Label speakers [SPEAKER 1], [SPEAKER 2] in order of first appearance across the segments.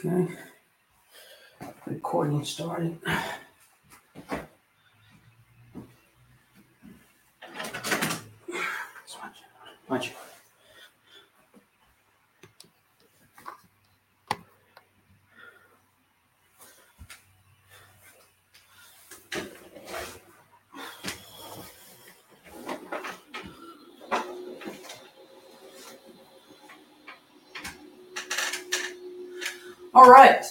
[SPEAKER 1] Okay. Recording started. Watch. All right.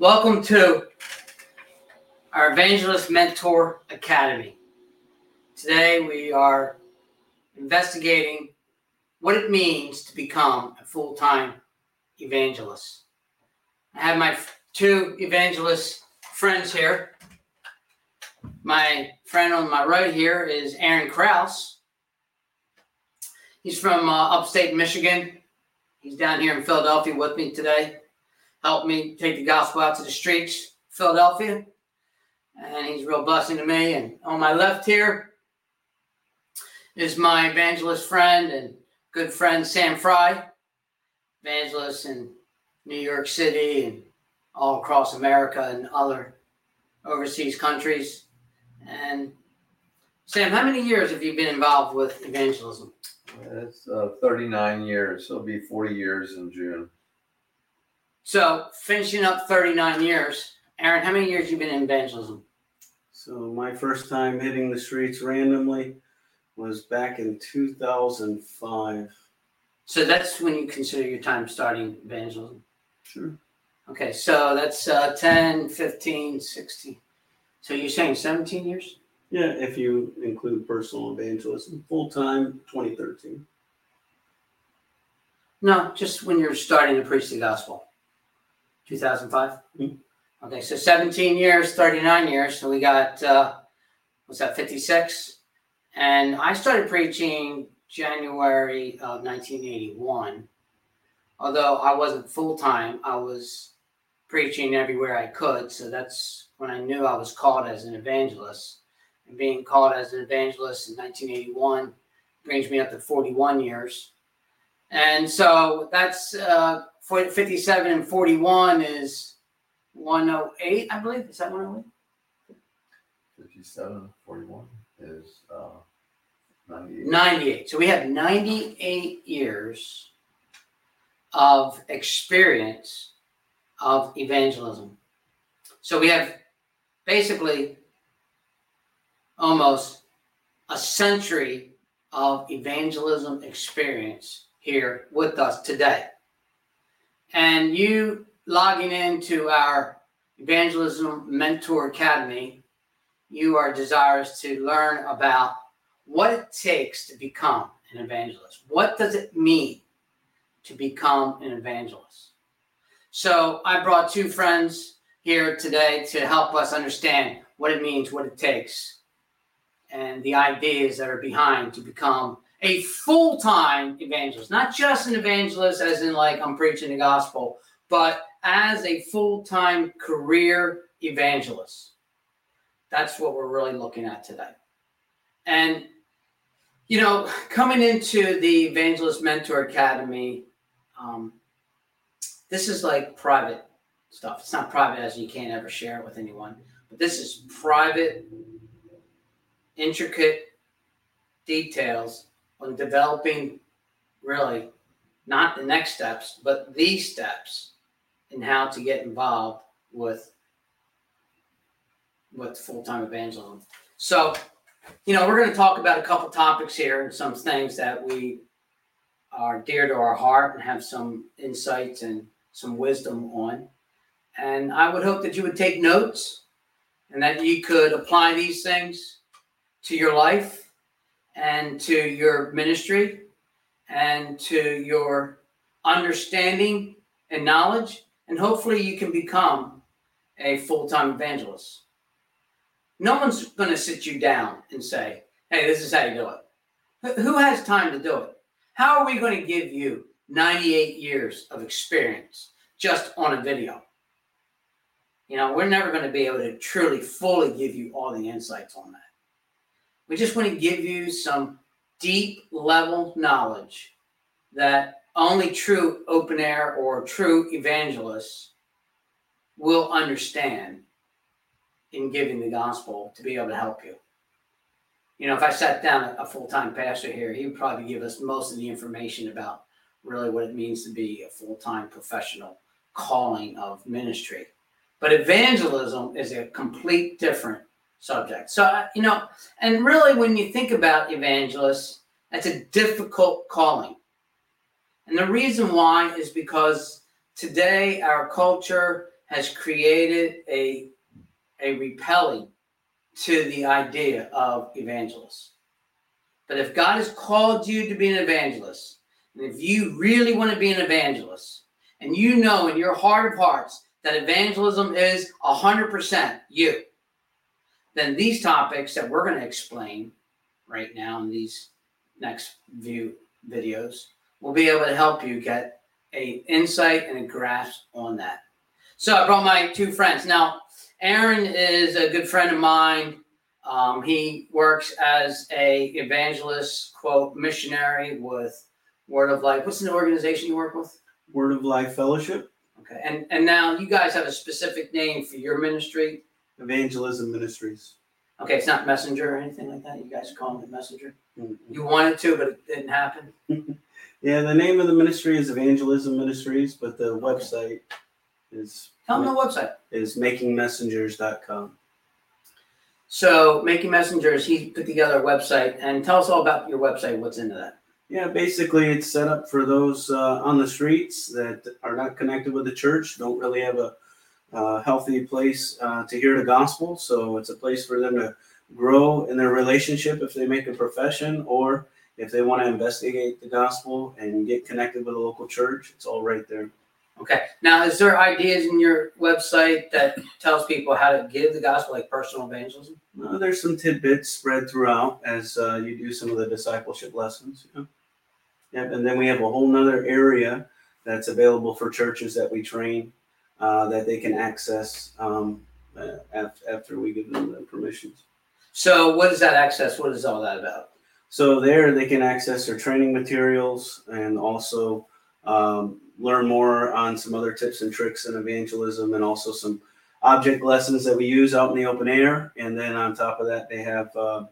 [SPEAKER 1] Welcome to our Evangelist Mentor Academy. Today we are investigating what it means to become a full time evangelist. I have my two evangelist friends here. My friend on my right here is Aaron Krause. He's from uh, upstate Michigan. He's down here in Philadelphia with me today. Helped me take the gospel out to the streets, Philadelphia. And he's a real blessing to me. And on my left here is my evangelist friend and good friend Sam Frey, evangelist in New York City and all across America and other overseas countries. And Sam, how many years have you been involved with evangelism?
[SPEAKER 2] It's uh, 39 years. It'll be 40 years in June.
[SPEAKER 1] So finishing up 39 years. Aaron, how many years you been in evangelism?
[SPEAKER 3] So my first time hitting the streets randomly was back in 2005.
[SPEAKER 1] So that's when you consider your time starting evangelism.
[SPEAKER 3] Sure.
[SPEAKER 1] Okay, so that's uh, 10, 15, 16. So you're saying 17 years?
[SPEAKER 3] Yeah, if you include personal evangelism, full time 2013.
[SPEAKER 1] No, just when you're starting to preach the gospel. 2005?
[SPEAKER 3] Mhm.
[SPEAKER 1] Okay, so 17 years, 39 years. So we got, uh, what's that, 56? And I started preaching January of 1981. Although I wasn't full time, I was preaching everywhere I could. So that's when I knew I was called as an evangelist. And being called as an evangelist in 1981 brings me up to 41 years. And so that's uh, 57 and 41 is 108, I believe. Is that 108?
[SPEAKER 2] 57, 41 is uh, 98.
[SPEAKER 1] 98. So we have 98 years of experience of evangelism. So we have basically almost a century of evangelism experience here with us today. And you logging into our Evangelism Mentor Academy, you are desirous to learn about what it takes to become an evangelist. What does it mean to become an evangelist? So I brought two friends here today to help us understand what it means, what it takes, and the ideas that are behind to become a full-time evangelist not just an evangelist as in like i'm preaching the gospel but as a full-time career evangelist. That's what we're really looking at today. And you know coming into the evangelist mentor academy um, this is like private stuff. It's not private as you can't ever share it with anyone but this is private intricate details on developing really not the next steps, but these steps in how to get involved with with full-time evangelism. So, you know, we're going to talk about a couple topics here and some things that we are dear to our heart and have some insights and some wisdom on. And I would hope that you would take notes and that you could apply these things to your life and to your ministry and to your understanding and knowledge. And hopefully, you can become a full time evangelist. No one's going to sit you down and say, hey, this is how you do it. Who has time to do it? How are we going to give you 98 years of experience just on a video? You know, we're never going to be able to truly, fully give you all the insights on that. We just want to give you some deep level knowledge that only true open air or true evangelists will understand in giving the gospel to be able to help you. You know, if I sat down a, full time pastor here, he would probably give us most of the information about really what it means to be a full time professional calling of ministry. But evangelism is a complete different subject. So, uh, you know, and really when you think about evangelists, that's a difficult calling. And the reason why is because today our culture has created a, a repelling to the idea of evangelists. But if God has called you to be an evangelist, and if you really want to be an evangelist, and you know in your heart of hearts that evangelism is 100% you, then these topics that we're going to explain right now in these next few videos will be able to help you get a insight and a grasp on that. So I brought my two friends. Now, Aaron is a good friend of mine. Um, he works as a evangelist, quote, missionary with Word of Life. What's the organization you work with?
[SPEAKER 3] Word of Life Fellowship,
[SPEAKER 1] Okay, and and now you guys have a specific name for your ministry.
[SPEAKER 3] Evangelism Ministries.
[SPEAKER 1] Okay, it's not Messenger or anything like that. You guys call it Messenger.
[SPEAKER 3] Mhm.
[SPEAKER 1] You wanted to, but it didn't happen.
[SPEAKER 3] Yeah, the name of the ministry is Evangelism Ministries, but the website is
[SPEAKER 1] Tell them the website.
[SPEAKER 3] is makingmessengers.com.
[SPEAKER 1] So, Making Messengers, he put together a website, and tell us all about your website. What's into that?
[SPEAKER 3] Yeah, basically, it's set up for those uh, on the streets that are not connected with the church, don't really have a uh, healthy place uh, to hear the gospel. So it's a place for them to grow in their relationship if they make a profession or if they want to investigate the gospel and get connected with a local church. It's all right there.
[SPEAKER 1] Okay. Now, is there ideas in your website that tells people how to give the gospel, like personal evangelism?
[SPEAKER 3] Uh, there's some tidbits spread throughout as uh, you do some of the discipleship lessons. You know? Yep, and then we have a whole nother area that's available for churches that we train uh, that they can access um, uh, af- after we give them the permissions.
[SPEAKER 1] So, what is that access? What is all that about?
[SPEAKER 3] So there they can access their training materials and also um, learn more on some other tips and tricks in evangelism and also some object lessons that we use out in the open air. And then on top of that, they have uh,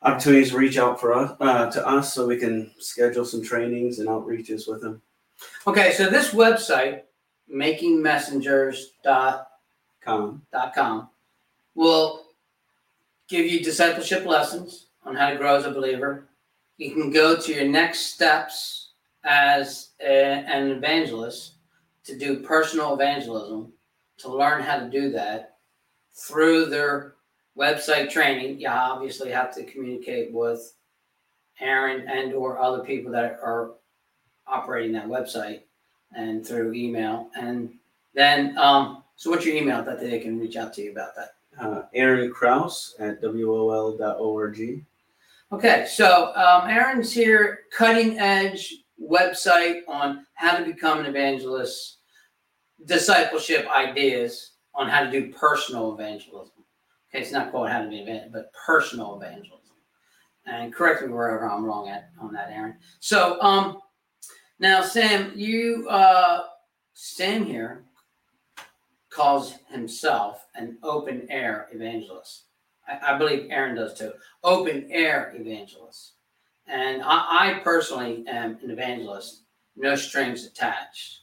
[SPEAKER 3] opportunities to reach out for us uh, to us so we can schedule some trainings and outreaches with them.
[SPEAKER 1] Okay, so this website, makingmessengers.com,
[SPEAKER 3] Com.
[SPEAKER 1] will give you discipleship lessons on how to grow as a believer. You can go to your next steps as a- an evangelist to do personal evangelism, to learn how to do that through their website training. You obviously have to communicate with Aaron and or other people that are operating that website and through email. And then, um, so what's your email that they can reach out to you about that?
[SPEAKER 3] Uh, Aaron Krause at wol.org.
[SPEAKER 1] Okay, so um, Aaron's here, cutting edge website on how to become an evangelist, discipleship ideas on how to do personal evangelism. Okay, it's not called how to be evangelist, but personal evangelism. And correct me wherever I'm wrong at on that, Aaron. So um, now, Sam, you uh, Sam here calls himself an open air evangelist. I, I believe Aaron does too open air evangelist. And I, I personally am an evangelist, no strings attached.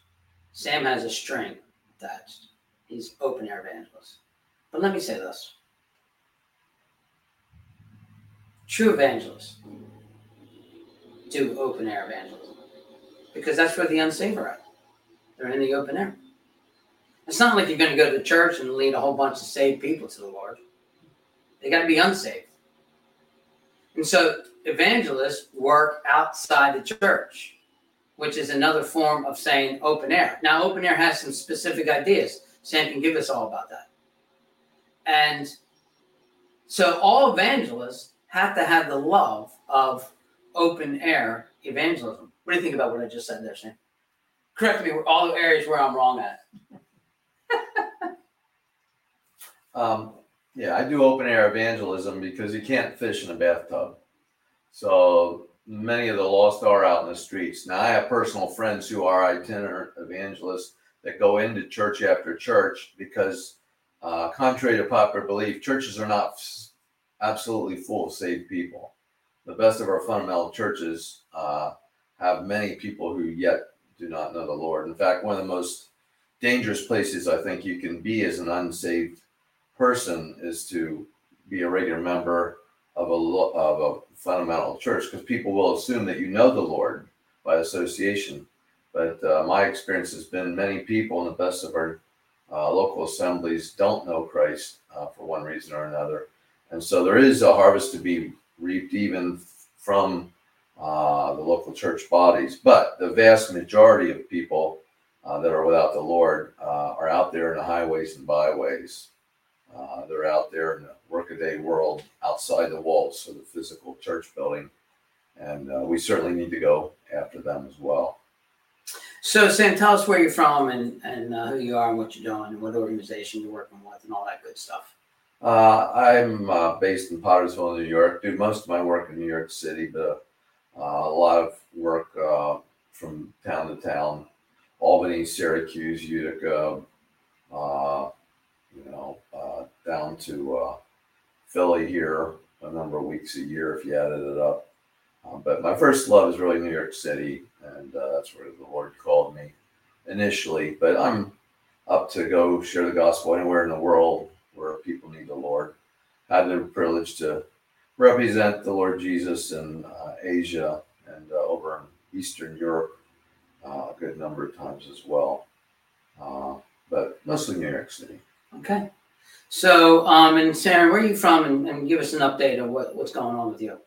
[SPEAKER 1] Sam has a string attached. He's open air evangelist. But let me say this. True evangelists do open air evangelism because that's where the unsaved are at. They're in the open air. It's not like you're going to go to the church and lead a whole bunch of saved people to the Lord. They got to be unsaved. And so evangelists work outside the church, which is another form of saying open air. Now, open air has some specific ideas. Sam can give us all about that. And so all evangelists have to have the love of open air evangelism. What do you think about what I just said there, Sam? Correct me, all the areas where I'm wrong at.
[SPEAKER 2] Um, yeah, I do open air evangelism because you can't fish in a bathtub. So many of the lost are out in the streets. Now, I have personal friends who are itinerant evangelists that go into church after church because, uh, contrary to popular belief, churches are not s- absolutely full of saved people. The best of our fundamental churches uh, have many people who yet do not know the Lord. In fact, one of the most dangerous places I think you can be as an unsaved person is to be a regular member of a of a fundamental church because people will assume that you know the Lord by association. But uh, my experience has been many people in the best of our uh, local assemblies don't know Christ uh, for one reason or another, and so there is a harvest to be reaped even from uh, the local church bodies. But the vast majority of people uh, that are without the Lord uh, are out there in the highways and byways. Uh, they're out there in the workaday world outside the walls of the physical church building. And uh, we certainly need to go after them as well.
[SPEAKER 1] So, Sam, tell us where you're from and, and uh, who you are and what you're doing and what organization you're working with and all that good stuff.
[SPEAKER 2] Uh, I'm uh, based in Pottersville, New York. Do most of my work in New York City, but a lot of work uh, from town to town. Albany, Syracuse, Utica, uh, you know, uh, down to uh, Philly here a number of weeks a year if you added it up. Uh, but my first love is really New York City, and uh, that's where the Lord called me initially. But I'm up to go share the gospel anywhere in the world where people need the Lord. Had the privilege to represent the Lord Jesus in uh, Asia and uh, over in Eastern Europe uh, a good number of times as well. Uh, but mostly New York City.
[SPEAKER 1] Okay. So, um, and Sarah, where are you from? And, and give us an update of what, what's going on with you.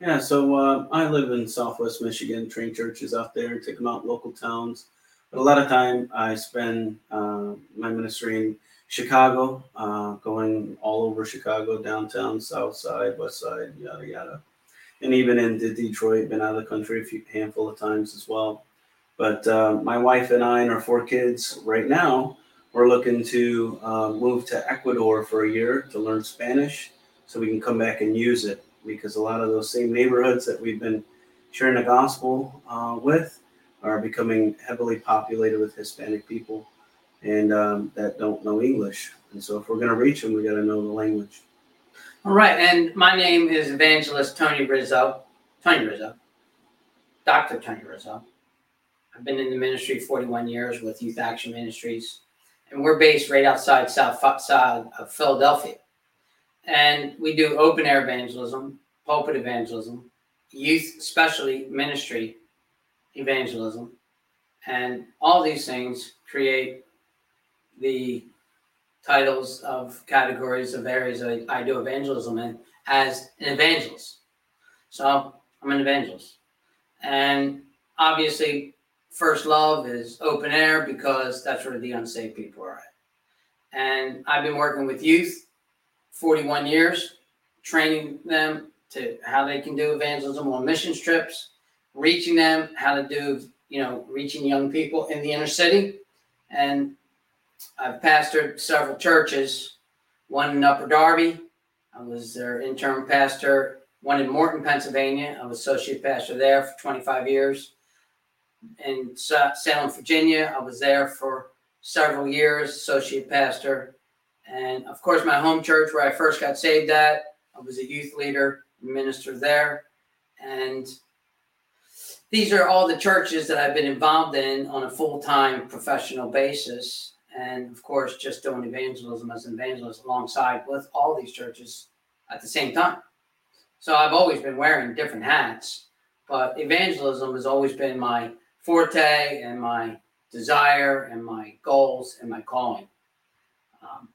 [SPEAKER 3] Yeah, so uh, I live in Southwest Michigan, train churches out there, take them out local towns. But a lot of time I spend uh, my ministry in Chicago, uh, going all over Chicago, downtown, south side, west side, yada yada. And even into Detroit, been out of the country a few handful of times as well. But uh, my wife and I and our four kids right now, we're looking to uh, move to Ecuador for a year to learn Spanish so we can come back and use it because a lot of those same neighborhoods that we've been sharing the gospel uh, with are becoming heavily populated with Hispanic people and um, that don't know English. And so, if we're going to reach them, we got to know the language.
[SPEAKER 1] All right. And my name is Evangelist Tony Rizzo. Tony Rizzo. Dr. Tony Rizzo. I've been in the ministry 41 years with Youth Action Ministries. And we're based right outside south side of Philadelphia. And we do open air evangelism, pulpit evangelism, youth, especially ministry evangelism. And all these things create the titles of categories of areas I, I do evangelism in as an evangelist. So I'm an evangelist. And obviously, first love is open air because that's where the unsaved people are at. And I've been working with youth 41 years, training them to how they can do evangelism on missions trips, reaching them, how to do, you know, reaching young people in the inner city. And I've pastored several churches, one in Upper Darby. I was their interim pastor. One in Morton, Pennsylvania. I was associate pastor there for 25 years. In Salem, Virginia, I was there for several years, associate pastor. And of course, my home church where I first got saved at, I was a youth leader, minister there. And these are all the churches that I've been involved in on a full time professional basis and of course just doing evangelism as an evangelist alongside with all these churches at the same time. So i've always been wearing different hats but evangelism has always been my forte and my desire and my goals and my calling. Um,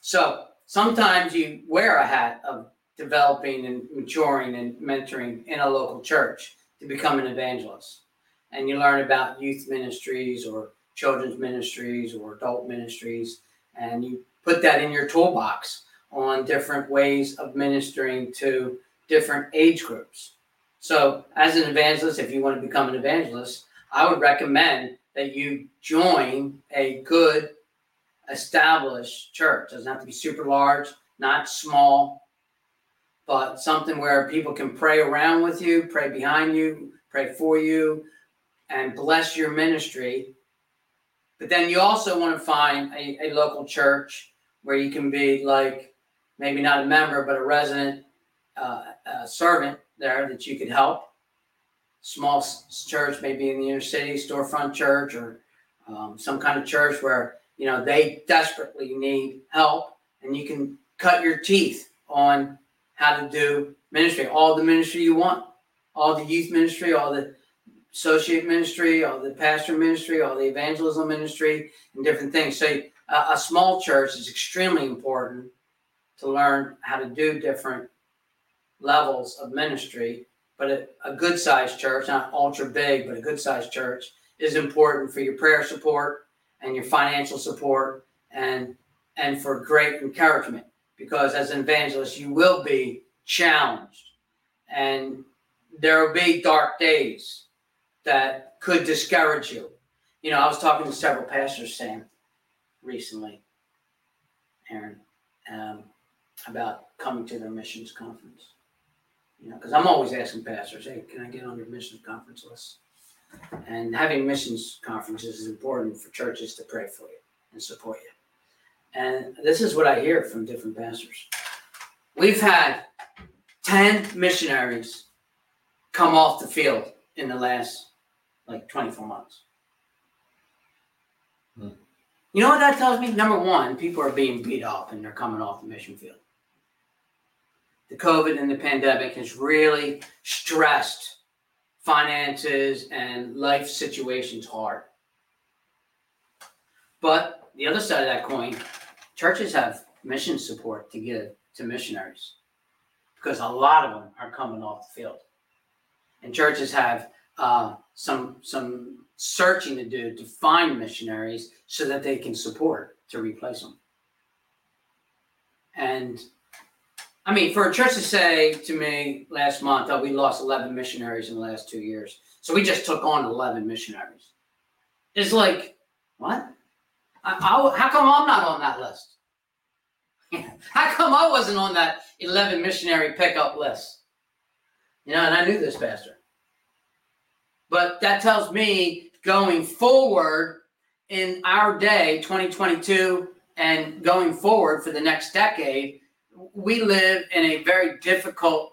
[SPEAKER 1] so sometimes you wear a hat of developing and maturing and mentoring in a local church to become an evangelist. And you learn about youth ministries or children's ministries or adult ministries, and you put that in your toolbox on different ways of ministering to different age groups. So, as an evangelist, if you want to become an evangelist, I would recommend that you join a good established church. It doesn't have to be super large, not small, but something where people can pray around with you, pray behind you, pray for you, and bless your ministry. But then you also want to find a, a local church where you can be like maybe not a member, but a resident uh, uh, servant there that you could help. Small church, maybe in the inner city, storefront church, or um, some kind of church where you know they desperately need help, and you can cut your teeth on how to do ministry, all the ministry you want, all the youth ministry, all the associate ministry, all the pastor ministry, all the evangelism ministry, and different things. So a, a small church is extremely important to learn how to do different levels of ministry. But a, a good sized church, not ultra big, but a good sized church is important for your prayer support and your financial support and and for great encouragement because as an evangelist you will be challenged and there will be dark days that could discourage you. You know, I was talking to several pastors, Sam, recently, Aaron, um, about coming to their missions conference. You know, because I'm always asking pastors, hey, can I get on your missions conference list? And having missions conferences is important for churches to pray for you and support you. And this is what I hear from different pastors. We've had 10 missionaries come off the field in the last like 24 months.
[SPEAKER 2] Hmm.
[SPEAKER 1] You know what that tells me? Number one, people are being beat up and they're coming off the mission field. The COVID and the pandemic has really stressed finances and life situations hard. But the other side of that coin, churches have mission support to give to missionaries because a lot of them are coming off the field. And churches have uh, some some searching to do to find missionaries so that they can support to replace them. And I mean, for a church to say to me last month, "Oh, we lost eleven missionaries in the last two years, so we just took on eleven missionaries," is like, what? I, I, how come I'm not on that list? how come I wasn't on that eleven missionary pickup list? You know, and I knew this pastor. But that tells me going forward in our day, 2022, and going forward for the next decade, we live in a very difficult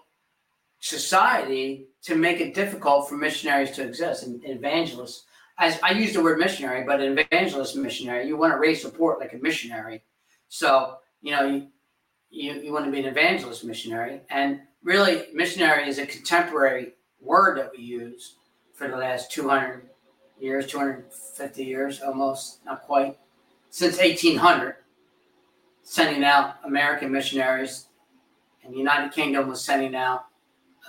[SPEAKER 1] society to make it difficult for missionaries to exist and evangelists. As I use the word missionary, but an evangelist missionary, you want to raise support like a missionary. So, you know, you, you, you want to be an evangelist missionary. And really, missionary is a contemporary word that we use for the last 200 years, 250 years almost, not quite, since 1800, sending out American missionaries. And the United Kingdom was sending out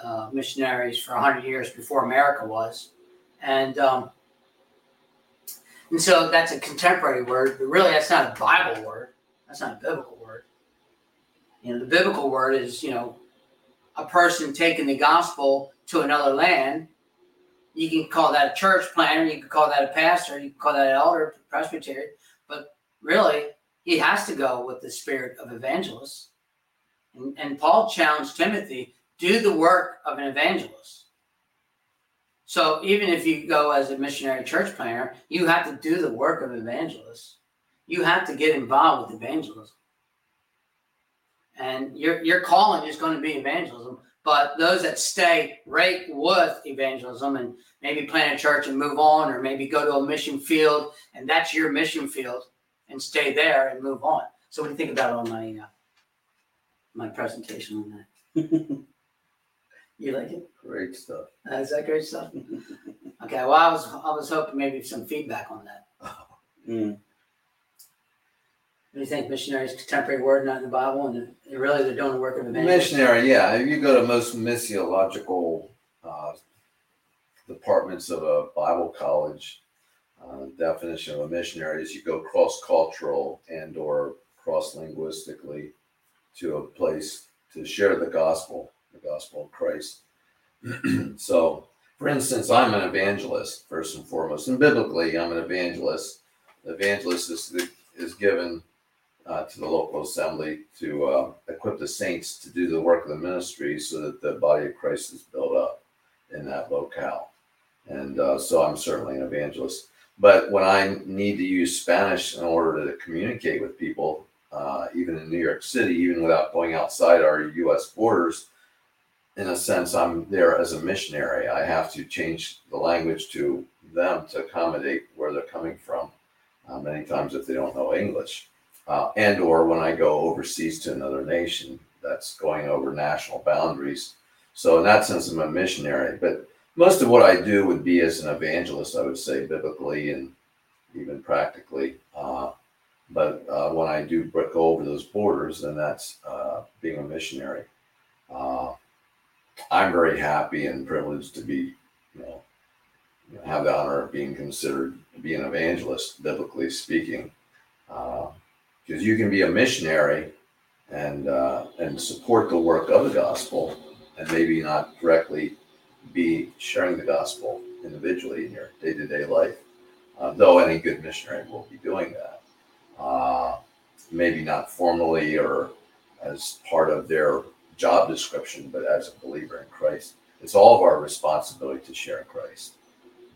[SPEAKER 1] uh, missionaries for 100 years before America was. And um, and so that's a contemporary word, but really that's not a Bible word. That's not a biblical word. You know, the biblical word is, you know, a person taking the gospel to another land you can call that a church planner, you can call that a pastor, you can call that an elder, presbytery, but really, he has to go with the spirit of evangelist. And, and Paul challenged Timothy do the work of an evangelist. So even if you go as a missionary church planner, you have to do the work of evangelist. You have to get involved with evangelism. And your, your calling is going to be evangelism. But those that stay right with evangelism and maybe plant a church and move on, or maybe go to a mission field and that's your mission field and stay there and move on. So, what do you think about on my uh, my presentation on that? you like it?
[SPEAKER 2] Great stuff.
[SPEAKER 1] Uh, is that great stuff? okay. Well, I was I was hoping maybe some feedback on that.
[SPEAKER 3] Mm.
[SPEAKER 1] You think? Missionaries, contemporary word, not in the Bible, and they're really they're doing the work of evangelism.
[SPEAKER 2] Missionary, yeah. If you go to most missiological uh, departments of a Bible college, uh, definition of a missionary is you go cross-cultural and or cross-linguistically to a place to share the gospel, the gospel of Christ. so, for instance, I'm an evangelist first and foremost, and biblically, I'm an evangelist. The evangelist is is given uh, to the local assembly to uh, equip the saints to do the work of the ministry so that the body of Christ is built up in that locale. And uh, so I'm certainly an evangelist. But when I need to use Spanish in order to communicate with people, uh, even in New York City, even without going outside our US borders, in a sense, I'm there as a missionary. I have to change the language to them to accommodate where they're coming from. Uh, many times, if they don't know English, uh, and or when I go overseas to another nation that's going over national boundaries. So in that sense, I'm a missionary. But most of what I do would be as an evangelist, I would say, biblically and even practically. Uh, but uh, when I do go over those borders, then that's uh, being a missionary. Uh, I'm very happy and privileged to be, you know, have the honor of being considered to be an evangelist, biblically speaking, because you can be a missionary and uh, and support the work of the gospel, and maybe not directly be sharing the gospel individually in your day to day life. Uh, though any good missionary will be doing that, uh, maybe not formally or as part of their job description, but as a believer in Christ. It's all of our responsibility to share Christ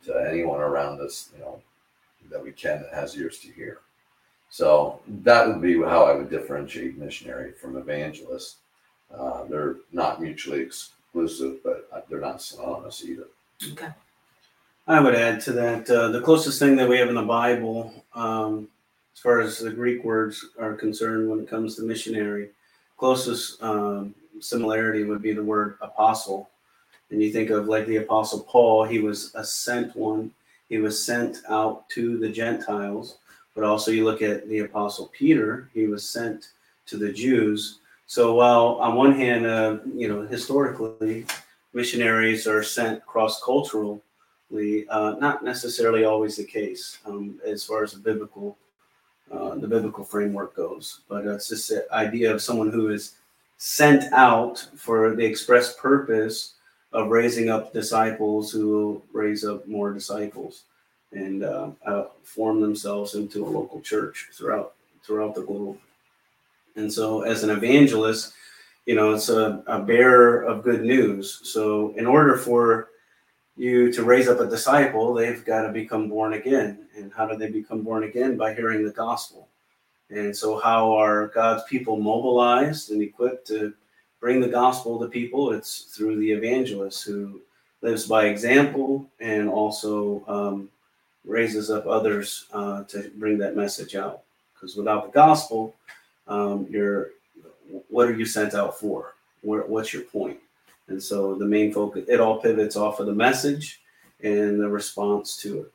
[SPEAKER 2] to anyone around us, you know, that we can that has ears to hear. So that would be how I would differentiate missionary from evangelist. Uh, they're not mutually exclusive, but they're not synonymous either.
[SPEAKER 1] Okay.
[SPEAKER 3] I would add to that uh, the closest thing that we have in the Bible, um, as far as the Greek words are concerned, when it comes to missionary, closest um, similarity would be the word apostle. And you think of like the apostle Paul, he was a sent one. He was sent out to the Gentiles. But also you look at the apostle Peter, he was sent to the Jews. So while on one hand, uh, you know, historically, missionaries are sent cross culturally, uh, not necessarily always the case um, as far as the biblical uh, the biblical framework goes. But it's just the idea of someone who is sent out for the express purpose of raising up disciples who will raise up more disciples and uh, form themselves into a local church throughout throughout the globe. And so, as an evangelist, you know, it's a, a bearer of good news. So, in order for you to raise up a disciple, they've got to become born again. And how do they become born again? By hearing the gospel. And so, how are God's people mobilized and equipped to bring the gospel to people? It's through the evangelist who lives by example and also um, raises up others uh, to bring that message out. Because without the gospel, um, you're what are you sent out for? Where, what's your point? And so the main focus, it all pivots off of the message and the response to it.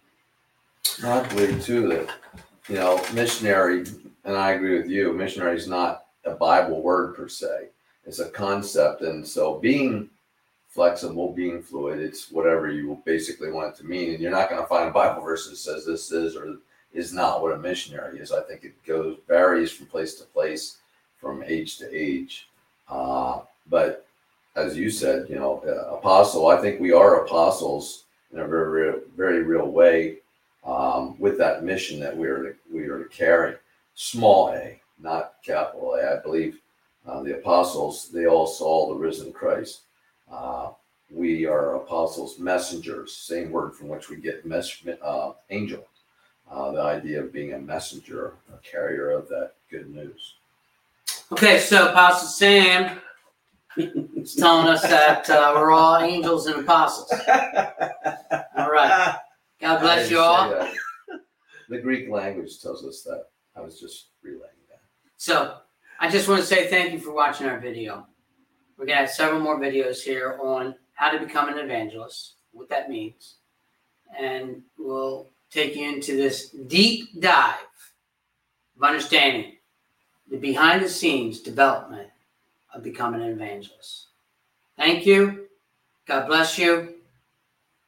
[SPEAKER 2] I believe too that, you know, missionary, and I agree with you, missionary is not a Bible word per se. It's a concept. And so being flexible, being fluid, it's whatever you basically want it to mean. And you're not going to find a Bible verse that says this is or is not what a missionary is. I think it goes varies from place to place, from age to age. Uh, but as you said, you know, uh, apostle. I think we are apostles in a very, real, very real way um, with that mission that we are to, we are to carry. Small a, not capital A. I believe uh, the apostles they all saw the risen Christ. Uh, we are apostles, messengers. Same word from which we get mes- uh, angel. Uh, the idea of being a messenger, a carrier of that good news.
[SPEAKER 1] Okay, so Apostle Sam is telling us that uh, we're all angels and apostles. All right. God bless you all.
[SPEAKER 2] The Greek language tells us that. I was just relaying that.
[SPEAKER 1] So I just want to say thank you for watching our video. We're gonna have several more videos here on how to become an evangelist, what that means, and we'll take you into this deep dive of understanding the behind the scenes development of becoming an evangelist. Thank you. God bless you.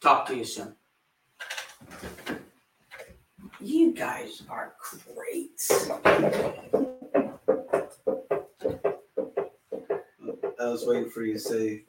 [SPEAKER 1] Talk to you soon. You guys are great.
[SPEAKER 3] I was waiting for you to say